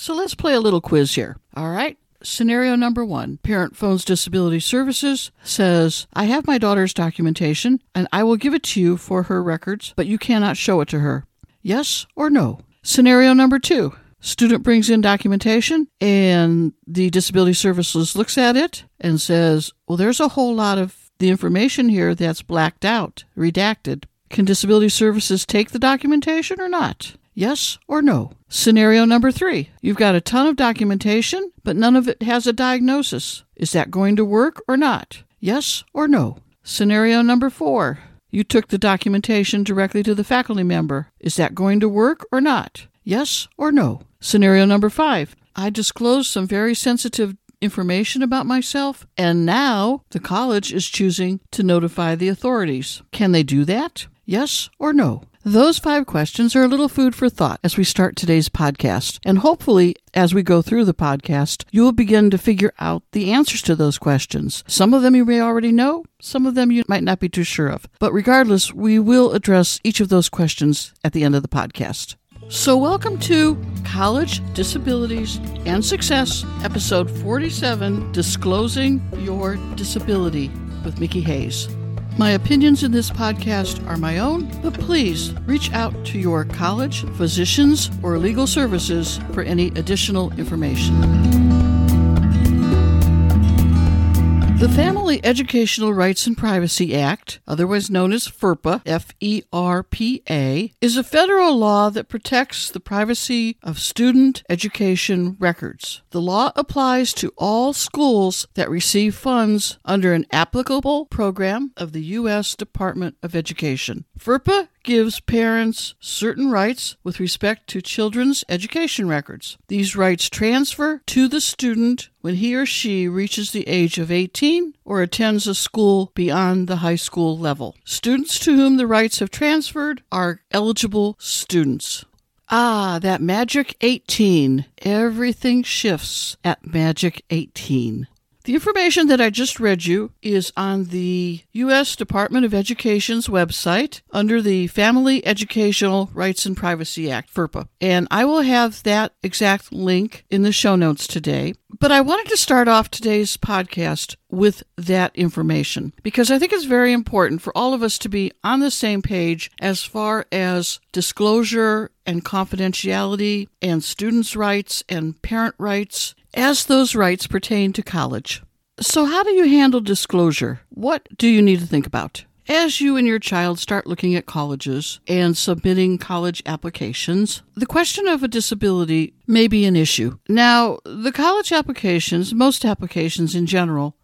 So let's play a little quiz here. All right. Scenario number one Parent phones Disability Services, says, I have my daughter's documentation and I will give it to you for her records, but you cannot show it to her. Yes or no? Scenario number two Student brings in documentation and the Disability Services looks at it and says, Well, there's a whole lot of the information here that's blacked out, redacted. Can Disability Services take the documentation or not? Yes or no? Scenario number three you've got a ton of documentation, but none of it has a diagnosis. Is that going to work or not? Yes or no? Scenario number four you took the documentation directly to the faculty member. Is that going to work or not? Yes or no? Scenario number five I disclosed some very sensitive information about myself, and now the college is choosing to notify the authorities. Can they do that? Yes or no? Those five questions are a little food for thought as we start today's podcast. And hopefully, as we go through the podcast, you will begin to figure out the answers to those questions. Some of them you may already know, some of them you might not be too sure of. But regardless, we will address each of those questions at the end of the podcast. So, welcome to College, Disabilities, and Success, episode 47 Disclosing Your Disability with Mickie Hayes. My opinions in this podcast are my own, but please reach out to your college, physicians, or legal services for any additional information. The Family Educational Rights and Privacy Act, otherwise known as FERPA, F E R P A, is a federal law that protects the privacy of student education records. The law applies to all schools that receive funds under an applicable program of the U.S. Department of Education. FERPA gives parents certain rights with respect to children's education records. These rights transfer to the student when he or she reaches the age of 18 or attends a school beyond the high school level. Students to whom the rights have transferred are eligible students. Ah, that magic 18. Everything shifts at magic 18. The information that I just read you is on the U.S. Department of Education's website under the Family Educational Rights and Privacy Act, FERPA. And I will have that exact link in the show notes today. But I wanted to start off today's podcast with that information because I think it's very important for all of us to be on the same page as far as disclosure and confidentiality and students' rights and parent rights as those rights pertain to college. So, how do you handle disclosure? What do you need to think about? As you and your child start looking at colleges and submitting college applications, the question of a disability may be an issue. Now, the college applications, most applications in general,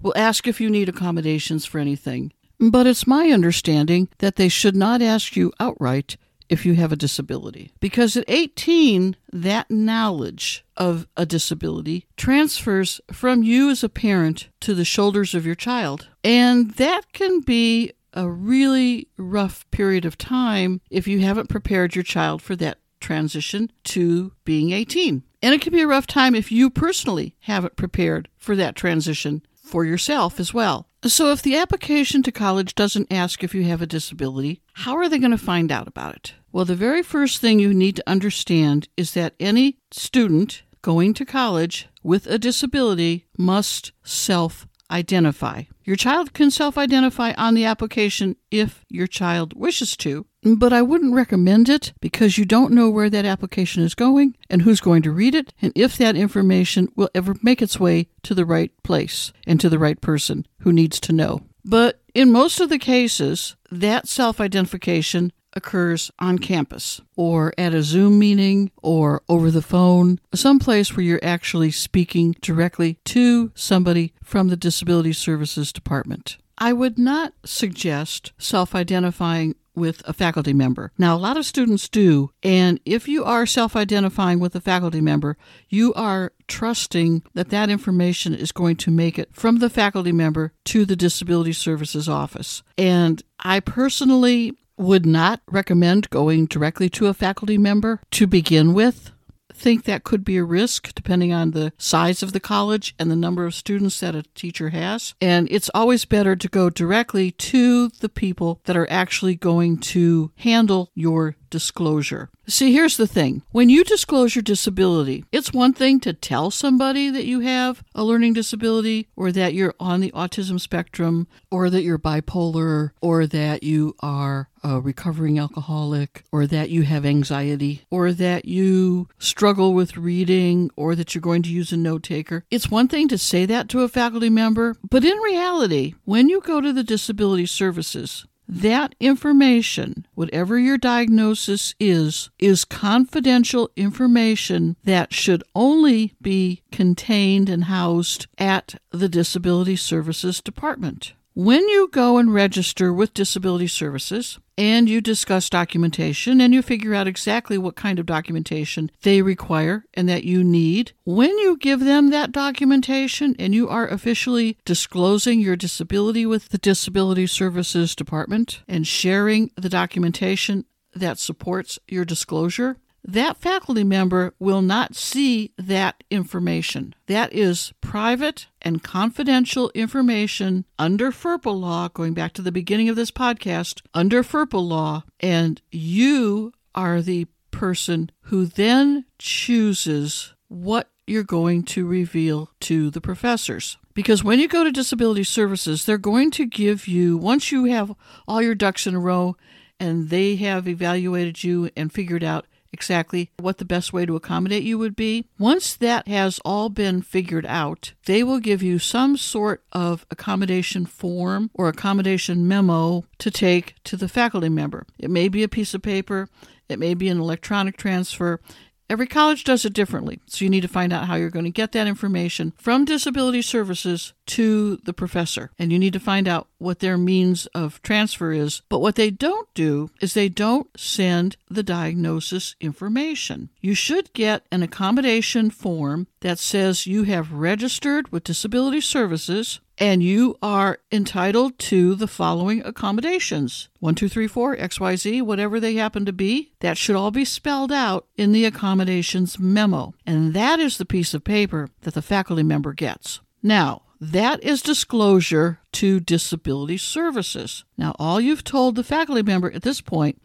will ask if you need accommodations for anything. But it's my understanding that they should not ask you outright if you have a disability. Because at 18, that knowledge of a disability transfers from you as a parent to the shoulders of your child. And that can be a really rough period of time if you haven't prepared your child for that transition to being 18. And it can be a rough time if you personally haven't prepared for that transition for yourself as well. So, if the application to college doesn't ask if you have a disability, how are they going to find out about it? Well, the very first thing you need to understand is that any student going to college with a disability must self identify. Your child can self identify on the application if your child wishes to, but I wouldn't recommend it because you don't know where that application is going and who's going to read it and if that information will ever make its way to the right place and to the right person who needs to know. But in most of the cases, that self identification occurs on campus or at a Zoom meeting or over the phone, someplace where you're actually speaking directly to somebody from the Disability Services Department. I would not suggest self identifying with a faculty member. Now, a lot of students do, and if you are self identifying with a faculty member, you are trusting that that information is going to make it from the faculty member to the Disability Services office. And I personally would not recommend going directly to a faculty member to begin with. Think that could be a risk depending on the size of the college and the number of students that a teacher has. And it's always better to go directly to the people that are actually going to handle your disclosure. See, here's the thing. When you disclose your disability, it's one thing to tell somebody that you have a learning disability or that you're on the autism spectrum or that you're bipolar or that you are a recovering alcoholic or that you have anxiety or that you struggle with reading or that you're going to use a note taker. It's one thing to say that to a faculty member, but in reality, when you go to the disability services, that information, whatever your diagnosis is, is confidential information that should only be contained and housed at the Disability Services Department. When you go and register with Disability Services and you discuss documentation and you figure out exactly what kind of documentation they require and that you need, when you give them that documentation and you are officially disclosing your disability with the Disability Services Department and sharing the documentation that supports your disclosure, that faculty member will not see that information. That is private and confidential information under FERPA law, going back to the beginning of this podcast, under FERPA law, and you are the person who then chooses what you're going to reveal to the professors. Because when you go to disability services, they're going to give you, once you have all your ducks in a row and they have evaluated you and figured out exactly what the best way to accommodate you would be. Once that has all been figured out, they will give you some sort of accommodation form or accommodation memo to take to the faculty member. It may be a piece of paper, it may be an electronic transfer, Every college does it differently, so you need to find out how you're going to get that information from disability services to the professor. And you need to find out what their means of transfer is. But what they don't do is they don't send the diagnosis information. You should get an accommodation form that says you have registered with disability services and you are entitled to the following accommodations 1, 2, 3, 4, XYZ, whatever they happen to be. That should all be spelled out in the accommodations memo. And that is the piece of paper that the faculty member gets. Now, that is disclosure to disability services. Now, all you've told the faculty member at this point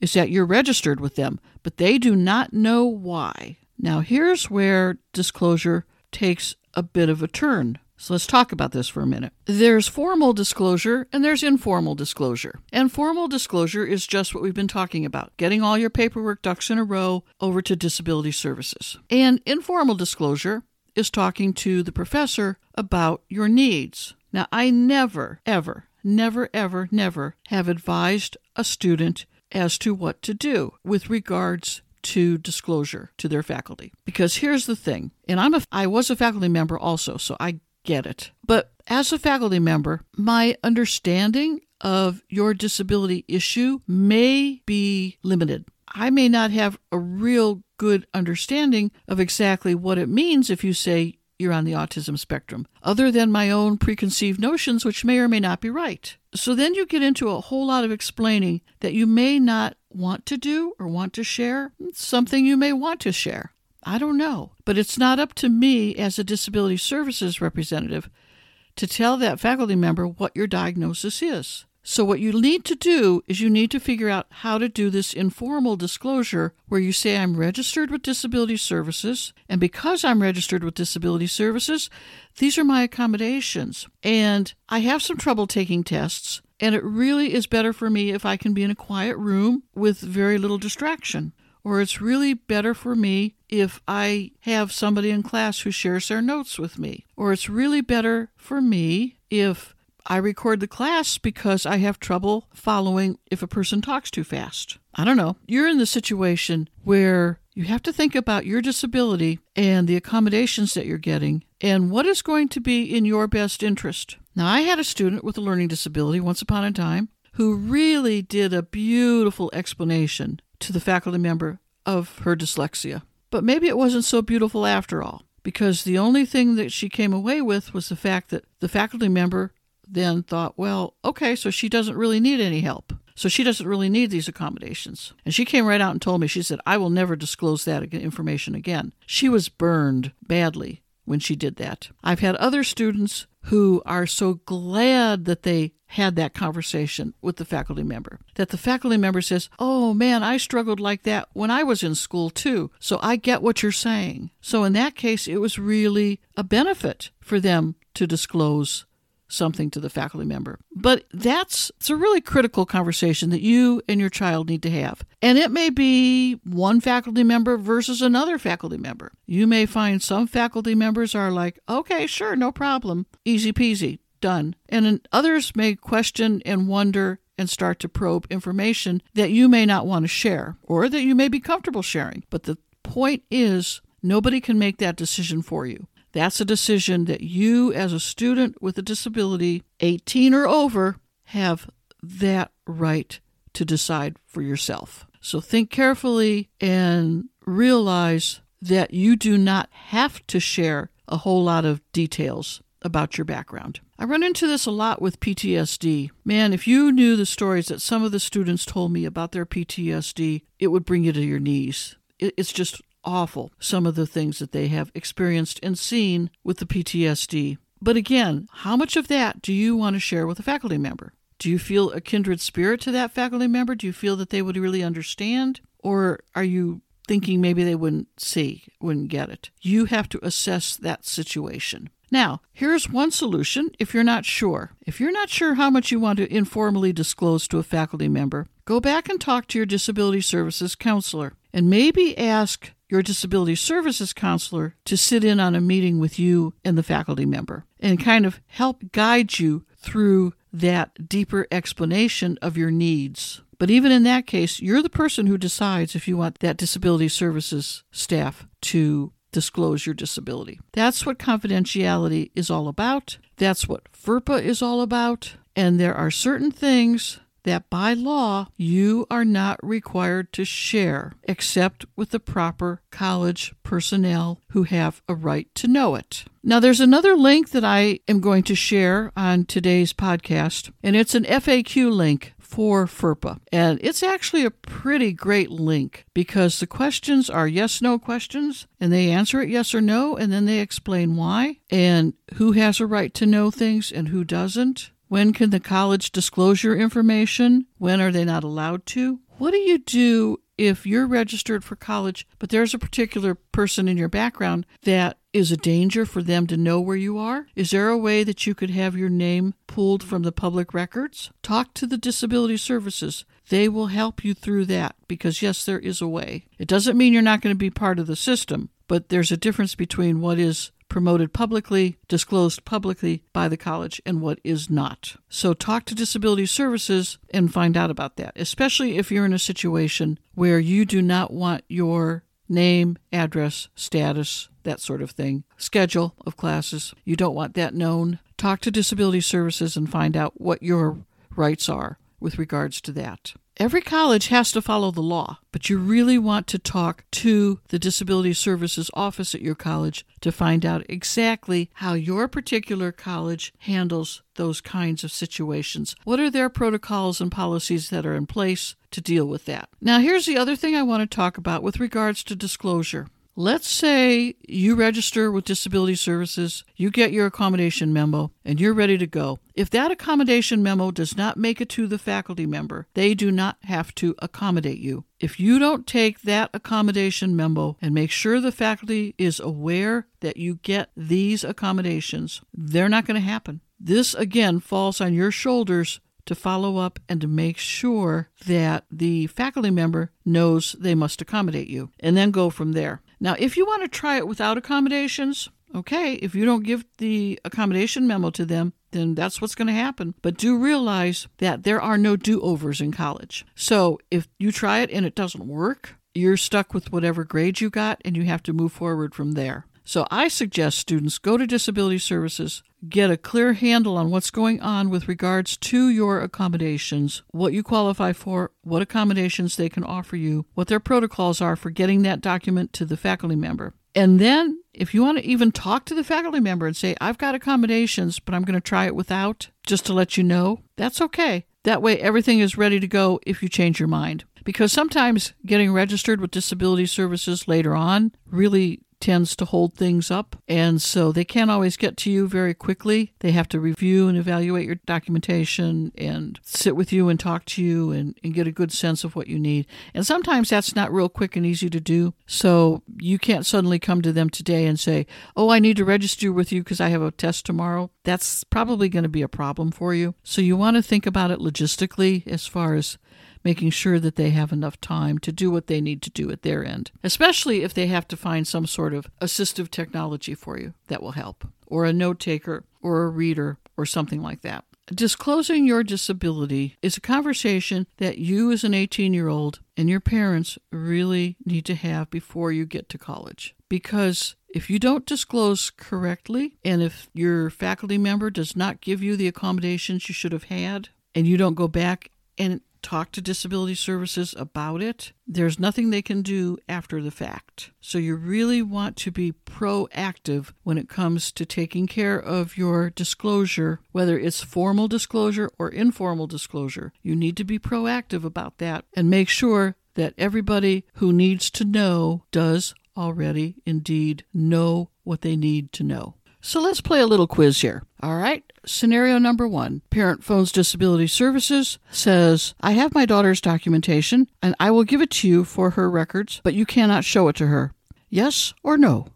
is that you're registered with them, but they do not know why. Now, here's where disclosure takes a bit of a turn so let's talk about this for a minute. There's formal disclosure and there's informal disclosure. And formal disclosure is just what we've been talking about getting all your paperwork ducks in a row over to disability services. And informal disclosure is talking to the professor about your needs. Now, I never, ever, never, ever, never have advised a student as to what to do with regards to disclosure to their faculty because here's the thing and i'm a i was a faculty member also so i get it. But as a faculty member, my understanding of your disability issue may be limited. I may not have a real good understanding of exactly what it means if you say you're on the autism spectrum, other than my own preconceived notions, which may or may not be right. So then you get into a whole lot of explaining that you may not want to do or want to share, something you may want to share. I don't know. But it's not up to me as a disability services representative to tell that faculty member what your diagnosis is. So, what you need to do is you need to figure out how to do this informal disclosure where you say, I'm registered with Disability Services, and because I'm registered with Disability Services, these are my accommodations. And I have some trouble taking tests, and it really is better for me if I can be in a quiet room with very little distraction or it's really better for me if I have somebody in class who shares their notes with me, or it's really better for me if I record the class because I have trouble following if a person talks too fast. I don't know. You're in the situation where you have to think about your disability and the accommodations that you're getting and what is going to be in your best interest. Now, I had a student with a learning disability once upon a time who really did a beautiful explanation to the faculty member of her dyslexia. But maybe it wasn't so beautiful after all, because the only thing that she came away with was the fact that the faculty member then thought, well, okay, so she doesn't really need any help. So she doesn't really need these accommodations. And she came right out and told me, she said, I will never disclose that information again. She was burned badly when she did that. I've had other students who are so glad that they had that conversation with the faculty member. That the faculty member says, Oh man, I struggled like that when I was in school too. So I get what you're saying. So in that case, it was really a benefit for them to disclose something to the faculty member. But that's it's a really critical conversation that you and your child need to have. And it may be one faculty member versus another faculty member. You may find some faculty members are like, "Okay, sure, no problem. Easy peasy, done." And others may question and wonder and start to probe information that you may not want to share or that you may be comfortable sharing. But the point is, nobody can make that decision for you. That's a decision that you, as a student with a disability, 18 or over, have that right to decide for yourself. So think carefully and realize that you do not have to share a whole lot of details about your background. I run into this a lot with PTSD. Man, if you knew the stories that some of the students told me about their PTSD, it would bring you to your knees. It's just awful, some of the things that they have experienced and seen with the PTSD. But again, how much of that do you want to share with a faculty member? Do you feel a kindred spirit to that faculty member? Do you feel that they would really understand? Or are you thinking maybe they wouldn't see, wouldn't get it? You have to assess that situation. Now, here's one solution if you're not sure. If you're not sure how much you want to informally disclose to a faculty member, go back and talk to your disability services counselor and maybe ask your disability services counselor to sit in on a meeting with you and the faculty member and kind of help guide you through that deeper explanation of your needs. But even in that case, you're the person who decides if you want that disability services staff to disclose your disability. That's what confidentiality is all about. That's what FERPA is all about. And there are certain things that by law you are not required to share except with the proper college personnel who have a right to know it. Now, there's another link that I am going to share on today's podcast, and it's an FAQ link for FERPA. And it's actually a pretty great link because the questions are yes no questions, and they answer it yes or no, and then they explain why and who has a right to know things and who doesn't. When can the college disclose your information? When are they not allowed to? What do you do if you're registered for college, but there's a particular person in your background that is a danger for them to know where you are? Is there a way that you could have your name pulled from the public records? Talk to the disability services. They will help you through that because, yes, there is a way. It doesn't mean you're not going to be part of the system, but there's a difference between what is promoted publicly, disclosed publicly by the college, and what is not. So talk to disability services and find out about that, especially if you're in a situation where you do not want your name, address, status, that sort of thing, schedule of classes. You don't want that known. Talk to disability services and find out what your rights are with regards to that. Every college has to follow the law, but you really want to talk to the Disability Services office at your college to find out exactly how your particular college handles those kinds of situations. What are their protocols and policies that are in place to deal with that? Now, here's the other thing I want to talk about with regards to disclosure. Let's say you register with Disability Services, you get your accommodation memo, and you're ready to go. If that accommodation memo does not make it to the faculty member, they do not have to accommodate you. If you don't take that accommodation memo and make sure the faculty is aware that you get these accommodations, they're not going to happen. This again falls on your shoulders to follow up and to make sure that the faculty member knows they must accommodate you, and then go from there. Now, if you want to try it without accommodations, okay, if you don't give the accommodation memo to them, then that's what's going to happen. But do realize that there are no do overs in college. So if you try it and it doesn't work, you're stuck with whatever grade you got and you have to move forward from there. So I suggest students go to disability services, get a clear handle on what's going on with regards to your accommodations, what you qualify for, what accommodations they can offer you, what their protocols are for getting that document to the faculty member. And then, if you want to even talk to the faculty member and say, I've got accommodations, but I'm going to try it without, just to let you know, that's okay. That way, everything is ready to go if you change your mind. Because sometimes getting registered with disability services later on really tends to hold things up, and so they can't always get to you very quickly. They have to review and evaluate your documentation and sit with you and talk to you and, and get a good sense of what you need. And sometimes that's not real quick and easy to do. So you can't suddenly come to them today and say, Oh, I need to register with you because I have a test tomorrow. That's probably going to be a problem for you. So you want to think about it logistically as far as making sure that they have enough time to do what they need to do at their end, especially if they have to find some sort of assistive technology for you that will help, or a note taker, or a reader, or something like that. Disclosing your disability is a conversation that you, as an 18 year old, and your parents really need to have before you get to college. Because if you don't disclose correctly, and if your faculty member does not give you the accommodations you should have had, and you don't go back and talk to disability services about it. There's nothing they can do after the fact. So you really want to be proactive when it comes to taking care of your disclosure, whether it's formal disclosure or informal disclosure. You need to be proactive about that and make sure that everybody who needs to know does already indeed know what they need to know. So let's play a little quiz here. All right. Scenario number one Parent phones Disability Services, says, I have my daughter's documentation and I will give it to you for her records, but you cannot show it to her. Yes or no?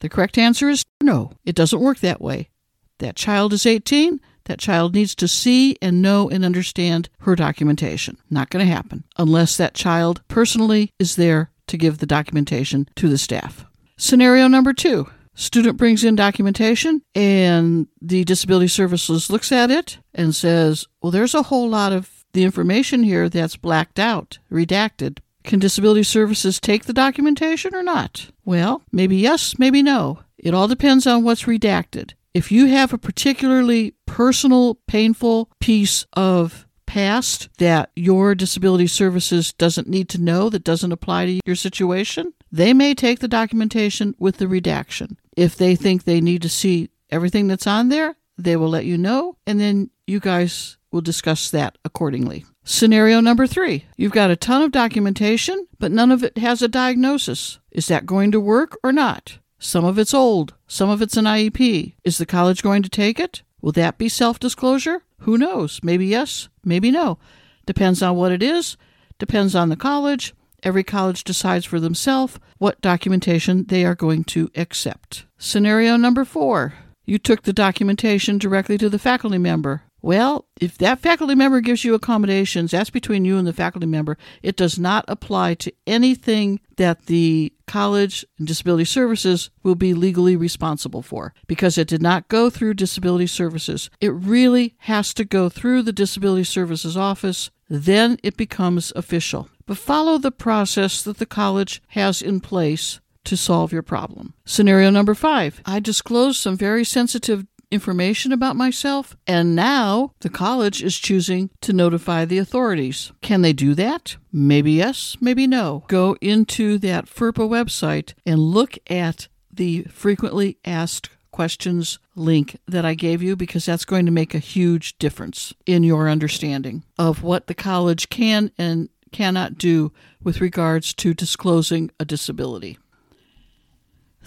The correct answer is no. It doesn't work that way. That child is 18. That child needs to see and know and understand her documentation. Not going to happen unless that child personally is there to give the documentation to the staff. Scenario number two Student brings in documentation and the disability services looks at it and says, Well, there's a whole lot of the information here that's blacked out, redacted. Can disability services take the documentation or not? Well, maybe yes, maybe no. It all depends on what's redacted. If you have a particularly personal, painful piece of past that your disability services doesn't need to know that doesn't apply to your situation, they may take the documentation with the redaction. If they think they need to see everything that's on there, they will let you know, and then you guys will discuss that accordingly. Scenario number three you've got a ton of documentation, but none of it has a diagnosis. Is that going to work or not? Some of it's old, some of it's an IEP. Is the college going to take it? Will that be self disclosure? Who knows? Maybe yes, maybe no. Depends on what it is, depends on the college. Every college decides for themselves what documentation they are going to accept. Scenario number four you took the documentation directly to the faculty member. Well, if that faculty member gives you accommodations, that's between you and the faculty member. It does not apply to anything that the college and disability services will be legally responsible for because it did not go through disability services. It really has to go through the disability services office. Then it becomes official but follow the process that the college has in place to solve your problem. Scenario number five I disclosed some very sensitive information about myself, and now the college is choosing to notify the authorities. Can they do that? Maybe yes, maybe no. Go into that FERPA website and look at the frequently asked questions link that I gave you because that's going to make a huge difference in your understanding of what the college can and cannot do with regards to disclosing a disability.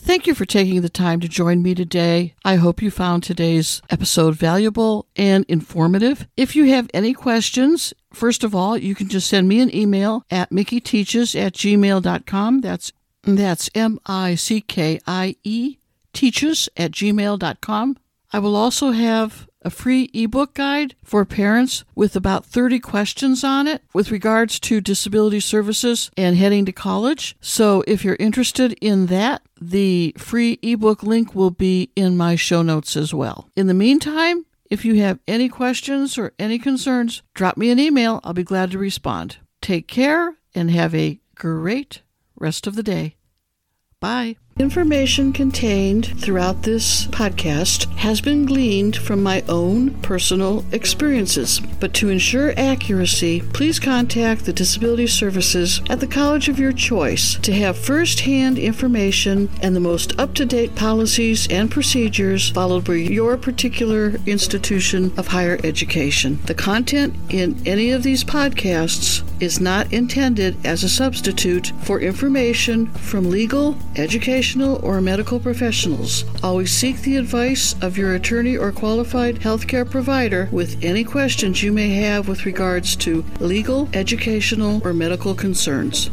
Thank you for taking the time to join me today. I hope you found today's episode valuable and informative. If you have any questions, first of all, you can just send me an email at mickieteaches at gmail.com. That's, that's M I C K I E, teaches at gmail.com. I will also have a free ebook guide for parents with about 30 questions on it with regards to disability services and heading to college. So if you're interested in that, the free ebook link will be in my show notes as well. In the meantime, if you have any questions or any concerns, drop me an email. I'll be glad to respond. Take care and have a great rest of the day. Bye. Information contained throughout this podcast has been gleaned from my own personal experiences, but to ensure accuracy, please contact the Disability Services at the college of your choice to have first hand information and the most up to date policies and procedures followed by your particular institution of higher education. The content in any of these podcasts is not intended as a substitute for information from legal, educational, or medical professionals. Always seek the advice of your attorney or qualified healthcare provider with any questions you may have with regards to legal, educational, or medical concerns.